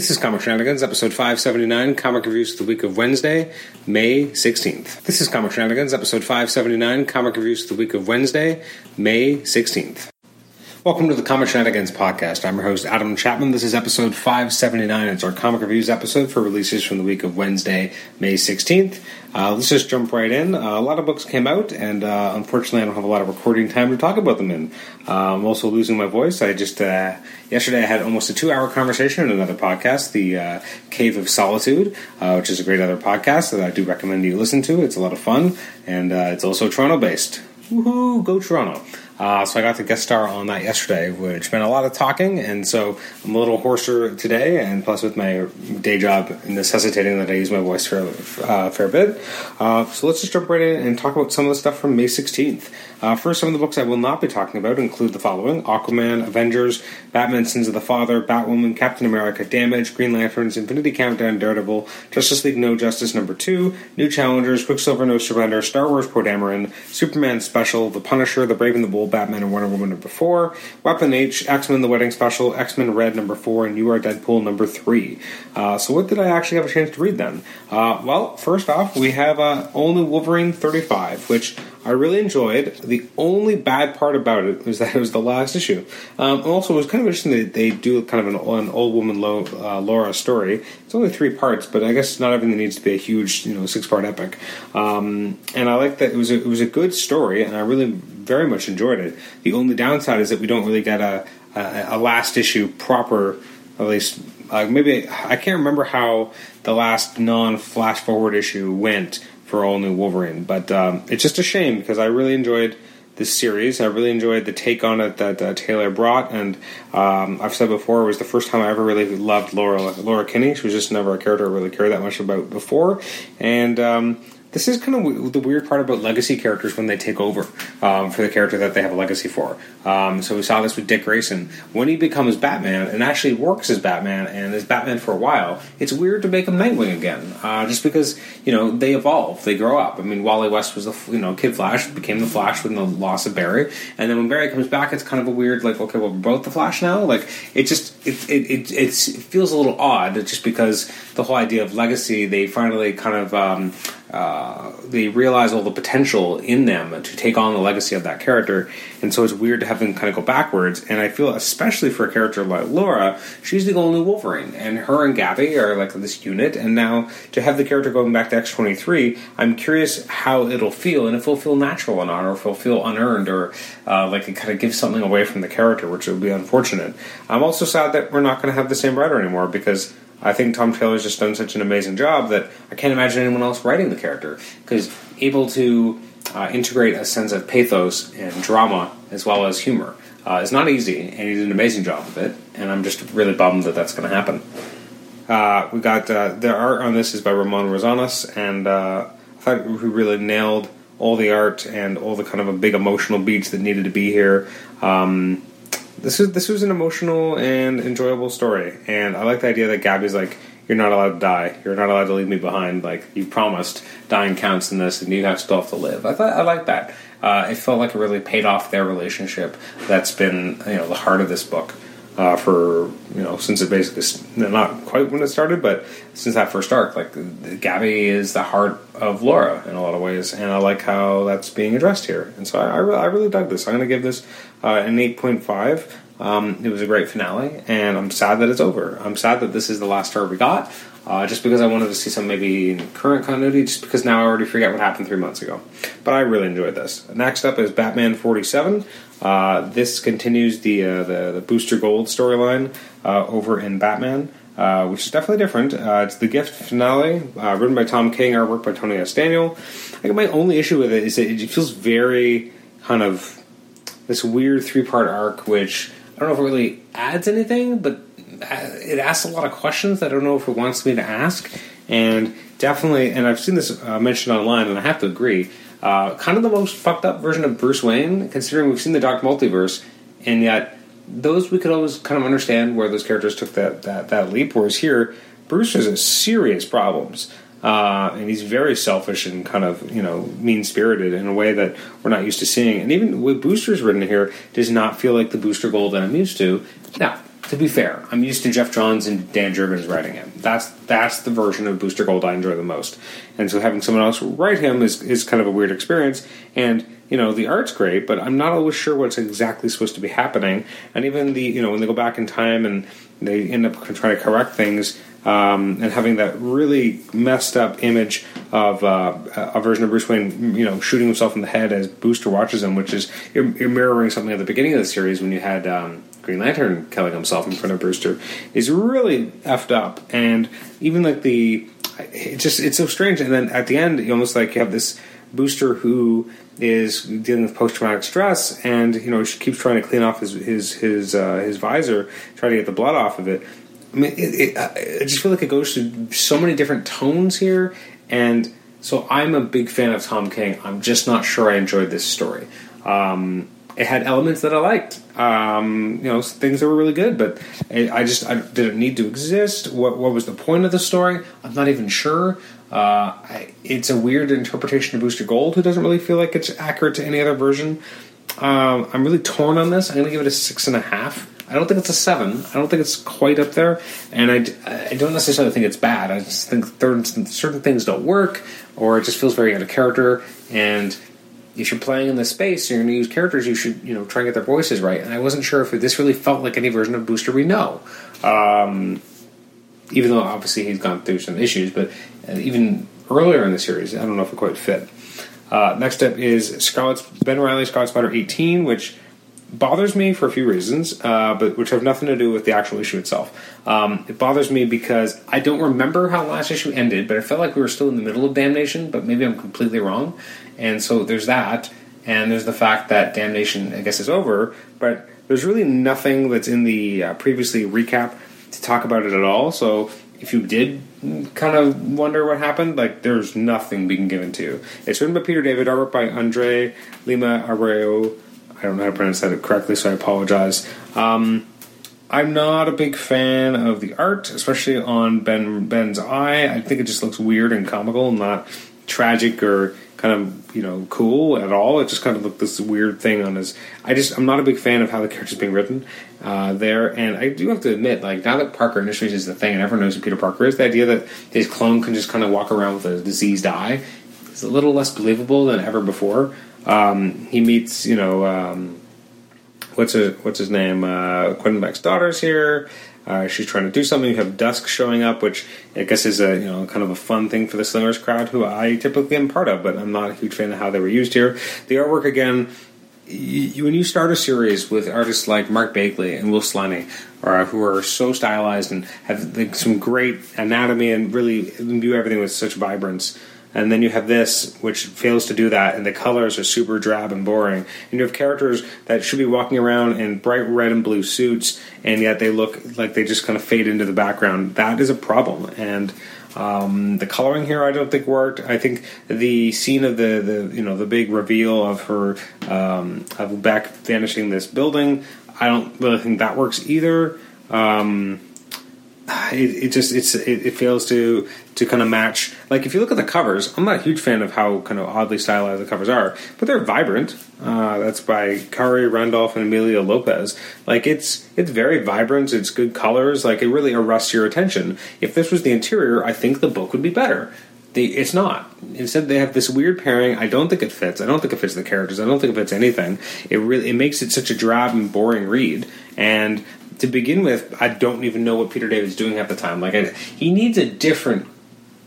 This is Comic Shenanigans, episode 579, comic reviews for the week of Wednesday, May 16th. This is Comic Shenanigans, episode 579, comic reviews for the week of Wednesday, May 16th. Welcome to the Comic Shenanigans podcast. I'm your host, Adam Chapman. This is episode 579. It's our comic reviews episode for releases from the week of Wednesday, May 16th. Uh, let's just jump right in. Uh, a lot of books came out, and uh, unfortunately, I don't have a lot of recording time to talk about them in. Uh, I'm also losing my voice. I just, uh, yesterday, I had almost a two hour conversation in another podcast, the uh, Cave of Solitude, which is a great other podcast that I do recommend you listen to. It's a lot of fun, and it's also Toronto based. Woohoo, go Toronto. Uh, so I got the guest star on that yesterday, which meant a lot of talking, and so I'm a little hoarser today, and plus with my day job necessitating that I use my voice for a uh, fair bit. Uh, so let's just jump right in and talk about some of the stuff from May 16th. Uh, first, some of the books I will not be talking about include the following Aquaman, Avengers, Batman Sins of the Father, Batwoman, Captain America, Damage, Green Lanterns, Infinity Countdown, Daredevil, Justice League No Justice number 2, New Challengers, Quicksilver No Surrender, Star Wars Poe Dameron, Superman Special, The Punisher, The Brave and the Bold, Batman and Wonder Woman number 4, Weapon H, X Men The Wedding Special, X Men Red number 4, and You Are Deadpool number 3. Uh, so, what did I actually have a chance to read then? Uh, well, first off, we have uh, All New Wolverine 35, which I really enjoyed. The only bad part about it was that it was the last issue. Um, also, it was kind of interesting that they do kind of an, an old woman Lo, uh, Laura story. It's only three parts, but I guess not everything needs to be a huge, you know, six part epic. Um, and I like that it was a, it was a good story, and I really very much enjoyed it. The only downside is that we don't really get a, a, a last issue proper, at least. Uh, maybe I can't remember how the last non flash forward issue went for all new Wolverine. But um, it's just a shame because I really enjoyed this series. I really enjoyed the take on it that uh, Taylor brought, and um, I've said before it was the first time I ever really loved Laura Laura Kinney. She was just never a character I really cared that much about before, and um, this is kind of the weird part about legacy characters when they take over um, for the character that they have a legacy for. Um, so we saw this with Dick Grayson when he becomes Batman and actually works as Batman and is Batman for a while. It's weird to make him Nightwing again, uh, just because you know they evolve, they grow up. I mean, Wally West was the you know Kid Flash, became the Flash with the loss of Barry, and then when Barry comes back, it's kind of a weird like, okay, well, we're both the Flash now. Like it just it it, it, it feels a little odd just because the whole idea of legacy, they finally kind of. Um, uh, they realize all the potential in them to take on the legacy of that character, and so it's weird to have them kind of go backwards. And I feel, especially for a character like Laura, she's the only Wolverine, and her and Gabby are like this unit. And now to have the character going back to X twenty three, I'm curious how it'll feel, and if it'll feel natural or not, or if it'll feel unearned, or uh, like it kind of gives something away from the character, which would be unfortunate. I'm also sad that we're not going to have the same writer anymore because I think Tom Taylor's just done such an amazing job that I can't imagine anyone else writing the character because able to uh, integrate a sense of pathos and drama as well as humor uh, is not easy, and he did an amazing job of it. And I'm just really bummed that that's going to happen. Uh, we got the art on this is by Ramon Rosanas, and uh, I thought he really nailed all the art and all the kind of a big emotional beats that needed to be here. Um, this is this was an emotional and enjoyable story, and I like the idea that Gabby's like, "You're not allowed to die. You're not allowed to leave me behind. Like you promised, dying counts in this, and you have still have to live." I thought I like that. Uh, it felt like it really paid off their relationship. That's been you know the heart of this book uh, for you know since it basically not quite when it started, but since that first arc, like Gabby is the heart of Laura in a lot of ways, and I like how that's being addressed here. And so I, I, really, I really dug this. I'm going to give this uh, an eight point five. Um, it was a great finale, and I'm sad that it's over. I'm sad that this is the last story we got, uh, just because I wanted to see some maybe current continuity, just because now I already forget what happened three months ago. But I really enjoyed this. Next up is Batman 47. Uh, this continues the, uh, the, the Booster Gold storyline uh, over in Batman. Uh, which is definitely different. Uh, it's the Gift finale, written by Tom King, artwork by Tony S. Daniel. I think my only issue with it is that it feels very kind of this weird three part arc, which don't know if it really adds anything, but it asks a lot of questions that I don't know if it wants me to ask. And definitely, and I've seen this mentioned online, and I have to agree. Uh, kind of the most fucked up version of Bruce Wayne, considering we've seen the Dark Multiverse, and yet those we could always kind of understand where those characters took that that, that leap. Whereas here, Bruce has a serious problems, uh, and he's very selfish and kind of you know mean spirited in a way that we're not used to seeing. And even with Booster's written here, does not feel like the Booster Gold that I'm used to. Now, to be fair, I'm used to Geoff Johns and Dan Jurgens writing him. That's that's the version of Booster Gold I enjoy the most. And so having someone else write him is, is kind of a weird experience. And you know the art's great, but I'm not always sure what's exactly supposed to be happening. And even the you know when they go back in time and they end up trying to correct things. Um, and having that really messed up image of uh, a version of Bruce Wayne, you know, shooting himself in the head as Booster watches him, which is you're, mirroring something at the beginning of the series when you had um, Green Lantern killing himself in front of Booster is really effed up. And even like the, it just it's so strange. And then at the end, you almost like you have this Booster who is dealing with post traumatic stress, and you know she keeps trying to clean off his his his uh, his visor, trying to get the blood off of it. I mean, it, it, I just feel like it goes to so many different tones here, and so I'm a big fan of Tom King. I'm just not sure I enjoyed this story. Um, it had elements that I liked. Um, you know, things that were really good, but I just I, didn't need to exist? What what was the point of the story? I'm not even sure. Uh, I, it's a weird interpretation of Booster Gold, who doesn't really feel like it's accurate to any other version. Um, I'm really torn on this. I'm going to give it a six and a half. I don't think it's a seven. I don't think it's quite up there, and I, I don't necessarily think it's bad. I just think certain things don't work, or it just feels very out of character, and if you're playing in this space you're going to use characters, you should you know try and get their voices right. And I wasn't sure if this really felt like any version of Booster we know. Um, even though obviously he's gone through some issues, but uh, even earlier in the series, I don't know if it quite fit. Uh, next up is Scarlet's Ben Reilly Scarlet Spider 18, which bothers me for a few reasons, uh, but which have nothing to do with the actual issue itself. Um, it bothers me because I don't remember how last issue ended, but it felt like we were still in the middle of Damnation, but maybe I'm completely wrong. And so there's that, and there's the fact that Damnation, I guess, is over, but there's really nothing that's in the uh, previously recap to talk about it at all. So if you did kind of wonder what happened, like there's nothing being given to you. It's written by Peter David, artwork by Andre Lima Arroyo I don't know how to pronounce that correctly, so I apologize. Um, I'm not a big fan of the art, especially on Ben Ben's eye. I think it just looks weird and comical, not tragic or kind of you know cool at all. It just kind of looked this weird thing on his. I just I'm not a big fan of how the character's being written uh, there, and I do have to admit, like now that Parker Industries is the thing and everyone knows who Peter Parker is, the idea that his clone can just kind of walk around with a diseased eye is a little less believable than ever before. Um, he meets, you know, um, what's his, what's his name? Uh, Quentin Beck's daughter's here. Uh, she's trying to do something. You have Dusk showing up, which I guess is a you know kind of a fun thing for the Slingers crowd, who I typically am part of, but I'm not a huge fan of how they were used here. The artwork again. You, when you start a series with artists like Mark Bagley and Will Sliney, or, who are so stylized and have like, some great anatomy and really imbue everything with such vibrance, and then you have this, which fails to do that, and the colors are super drab and boring. And you have characters that should be walking around in bright red and blue suits, and yet they look like they just kind of fade into the background. That is a problem. And um, the coloring here, I don't think worked. I think the scene of the, the you know the big reveal of her um, of Beck vanishing this building, I don't really think that works either. Um, it, it, just it's it, it, fails to to kind of match. Like if you look at the covers, I'm not a huge fan of how kind of oddly stylized the covers are, but they're vibrant. Uh, that's by Khary Randolph and Emilio Lopez. Like it's it's very vibrant. It's good colors. Like it really arrests your attention. If this was the interior, I think the book would be better. The, it's not. Instead, they have this weird pairing. I don't think it fits. I don't think it fits the characters. I don't think it fits anything. It really it makes it such a drab and boring read. And to begin with, I don't even know what Peter David's doing at the time. Like, I, he needs a different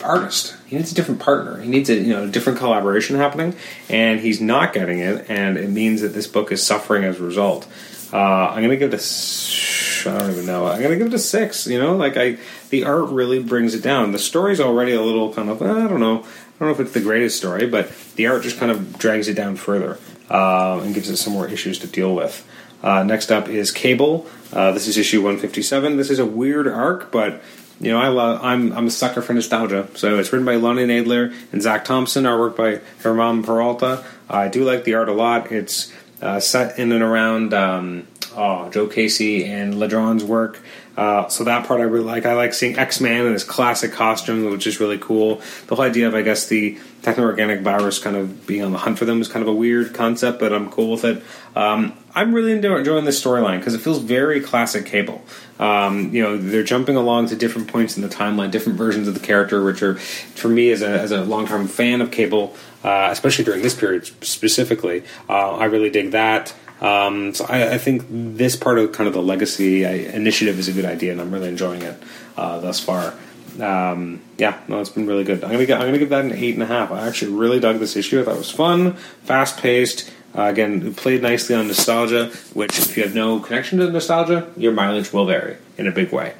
artist. He needs a different partner. He needs a you know a different collaboration happening, and he's not getting it, and it means that this book is suffering as a result. Uh, I'm gonna give it a. I don't even know. I'm gonna give it a six. You know, like I, the art really brings it down. The story's already a little kind of. I don't know. I don't know if it's the greatest story, but the art just kind of drags it down further uh, and gives it some more issues to deal with. Uh, next up is Cable. Uh, this is issue 157. This is a weird arc, but you know I love. I'm I'm a sucker for nostalgia. So it's written by Lonnie Nadler and Zach Thompson. Artwork by Herman Peralta. I do like the art a lot. It's uh, set in and around um, oh, Joe Casey and Ladrönn's work. Uh, so that part I really like. I like seeing X Man in his classic costume, which is really cool. The whole idea of, I guess, the techno organic virus kind of being on the hunt for them is kind of a weird concept, but I'm cool with it. Um, I'm really enjoying this storyline because it feels very classic Cable. Um, you know, they're jumping along to different points in the timeline, different versions of the character, which are, for me, as a, as a long term fan of Cable, uh, especially during this period specifically, uh, I really dig that. Um, so I, I, think this part of kind of the legacy initiative is a good idea, and I'm really enjoying it uh, thus far. Um, yeah, no, it's been really good. I'm gonna, I'm gonna give that an eight and a half. I actually really dug this issue. I thought it was fun, fast paced. Uh, again, played nicely on nostalgia, which if you have no connection to nostalgia, your mileage will vary in a big way.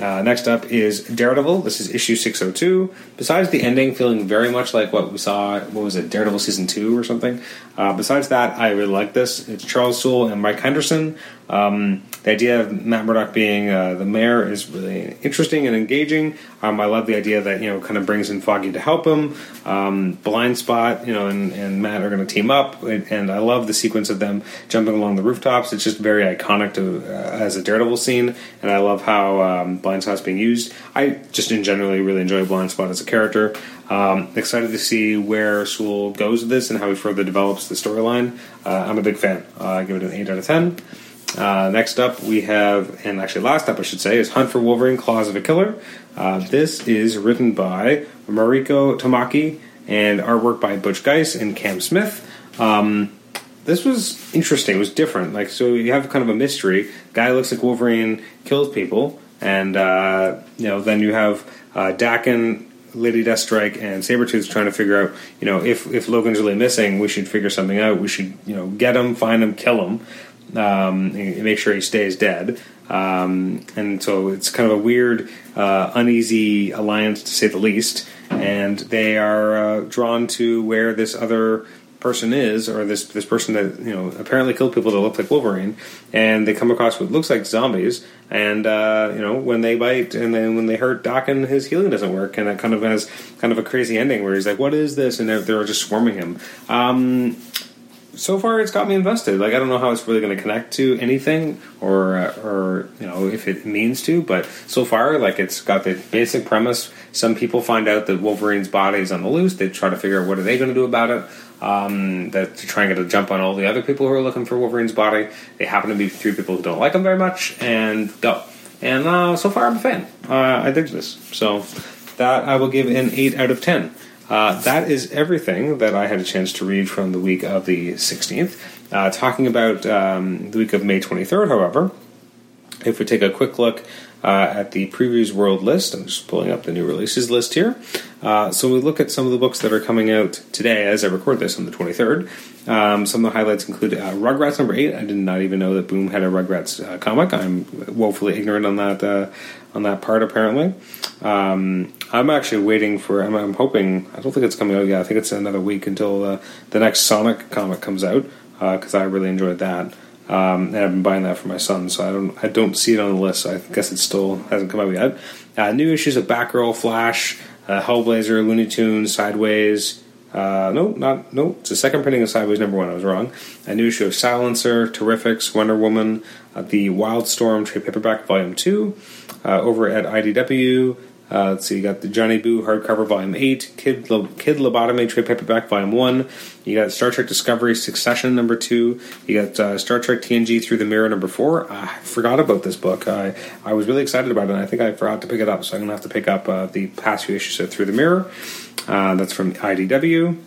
Uh, next up is Daredevil. This is issue 602. Besides the ending feeling very much like what we saw, what was it, Daredevil season 2 or something? Uh, besides that, I really like this. It's Charles Soule and Mike Henderson. Um, the idea of Matt Murdock being uh, the mayor is really interesting and engaging. Um, I love the idea that you know kind of brings in Foggy to help him. Um, Blind Spot, you know, and, and Matt are going to team up, and I love the sequence of them jumping along the rooftops. It's just very iconic to uh, as a Daredevil scene, and I love how um, Blind Spot's being used. I just in generally really enjoy Blind Spot as a character. Um, excited to see where Soule goes with this and how he further develops the storyline. Uh, I'm a big fan. Uh, I give it an eight out of ten. Uh, next up, we have, and actually last up, I should say, is Hunt for Wolverine: Claws of a Killer. Uh, this is written by Mariko Tamaki and artwork by Butch Guice and Cam Smith. Um, this was interesting. It was different. Like, so you have kind of a mystery. Guy looks like Wolverine, kills people, and uh, you know, then you have uh, Daken Lady Deathstrike and Sabretooth trying to figure out, you know, if, if Logan's really missing, we should figure something out. We should, you know, get him, find him, kill him um, make sure he stays dead. Um, and so it's kind of a weird, uh, uneasy alliance to say the least. And they are uh, drawn to where this other person is, or this this person that you know apparently killed people that look like Wolverine, and they come across what looks like zombies. And uh, you know when they bite, and then when they hurt Daken, his healing doesn't work, and it kind of has kind of a crazy ending where he's like, "What is this?" And they're, they're just swarming him. Um, so far it's got me invested. Like I don't know how it's really going to connect to anything, or uh, or you know if it means to, but so far like it's got the basic premise. Some people find out that Wolverine's body is on the loose. They try to figure out what are they going to do about it. Um, that to try and get a jump on all the other people who are looking for Wolverine's body. They happen to be three people who don't like him very much, and go. And uh, so far I'm a fan. Uh, I dig this. So that I will give an eight out of ten. Uh, that is everything that I had a chance to read from the week of the 16th. Uh, talking about um, the week of May 23rd, however, if we take a quick look uh, at the previews world list, I'm just pulling up the new releases list here. Uh, so we look at some of the books that are coming out today as I record this on the 23rd. Um, some of the highlights include uh, Rugrats number eight. I did not even know that Boom had a Rugrats uh, comic. I'm woefully ignorant on that uh, on that part. Apparently, um, I'm actually waiting for. I'm, I'm, hoping. I don't think it's coming out yet. I think it's another week until uh, the next Sonic comic comes out because I really enjoyed that. Um, and I've been buying that for my son, so I don't I don't see it on the list. I guess it still hasn't come out yet. Uh, new issues of Batgirl, Flash, uh, Hellblazer, Looney Tunes, Sideways. Uh, no, not no. It's the second printing of Sideways number one. I was wrong. A new issue of Silencer, Terrifics, Wonder Woman, uh, the Wildstorm trade paperback volume two. Uh, over at IDW, uh, let's see, you got the Johnny Boo hardcover volume 8, Kid, Lo- Kid Lobotomy trade paperback volume 1, you got Star Trek Discovery Succession number 2, you got uh, Star Trek TNG Through the Mirror number 4. I forgot about this book. I, I was really excited about it, and I think I forgot to pick it up, so I'm going to have to pick up uh, the past few issues of Through the Mirror. Uh, that's from IDW.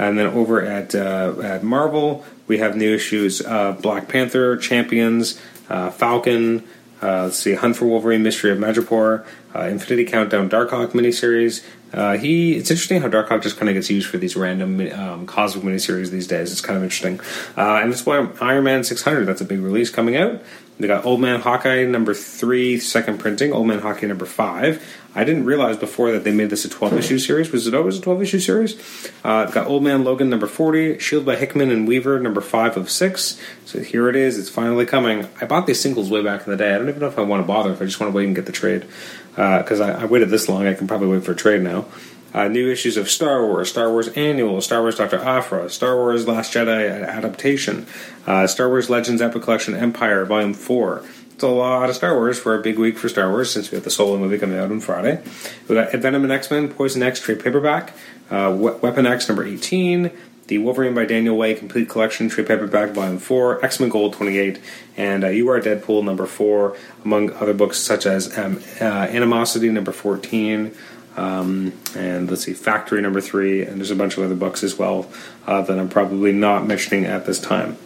And then over at, uh, at Marvel, we have new issues of Black Panther, Champions, uh, Falcon, uh, let's see, Hunt for Wolverine, Mystery of Madripoor, uh, Infinity Countdown, Darkhawk miniseries. Uh, he, it's interesting how Darkhawk just kind of gets used for these random um, cosmic miniseries these days. It's kind of interesting. Uh, and it's why Iron Man 600. That's a big release coming out. They got Old Man Hawkeye number three, second printing. Old Man Hawkeye number five. I didn't realize before that they made this a 12 issue series. Was it always a 12 issue series? Uh, got Old Man Logan number 40, Shield by Hickman and Weaver number 5 of 6. So here it is. It's finally coming. I bought these singles way back in the day. I don't even know if I want to bother, if I just want to wait and get the trade. Because uh, I, I waited this long, I can probably wait for a trade now. Uh, new issues of Star Wars, Star Wars Annual, Star Wars Dr. Aphra, Star Wars Last Jedi adaptation, uh, Star Wars Legends Epic Collection Empire Volume 4, It's a lot of Star Wars for a big week for Star Wars since we have the Solo movie coming out on Friday. We got Venom and X Men, Poison X trade paperback, uh, Weapon X number 18, the Wolverine by Daniel Way complete collection trade paperback volume 4, X Men Gold 28, and uh, You Are Deadpool number 4, among other books such as um, uh, Animosity number 14. Um, and let's see, Factory number three, and there's a bunch of other books as well uh, that I'm probably not mentioning at this time.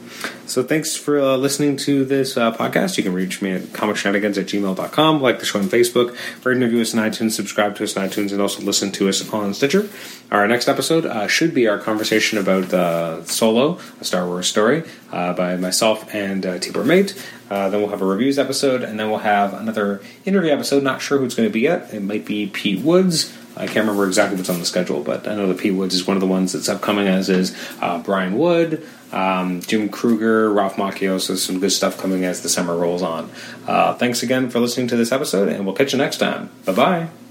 So thanks for uh, listening to this uh, podcast. You can reach me at comicshenanigans at gmail.com, like the show on Facebook, rate and us on iTunes, subscribe to us on iTunes, and also listen to us on Stitcher. Our next episode uh, should be our conversation about uh, Solo, a Star Wars story, uh, by myself and uh, Tibor Mate. Uh, then we'll have a reviews episode, and then we'll have another interview episode. Not sure who it's going to be yet. It might be Pete Woods. I can't remember exactly what's on the schedule, but I know that Pete Woods is one of the ones that's upcoming, as is uh, Brian Wood, um, Jim Krueger, Ralph Macchio. So some good stuff coming as the summer rolls on. Uh, thanks again for listening to this episode, and we'll catch you next time. Bye bye.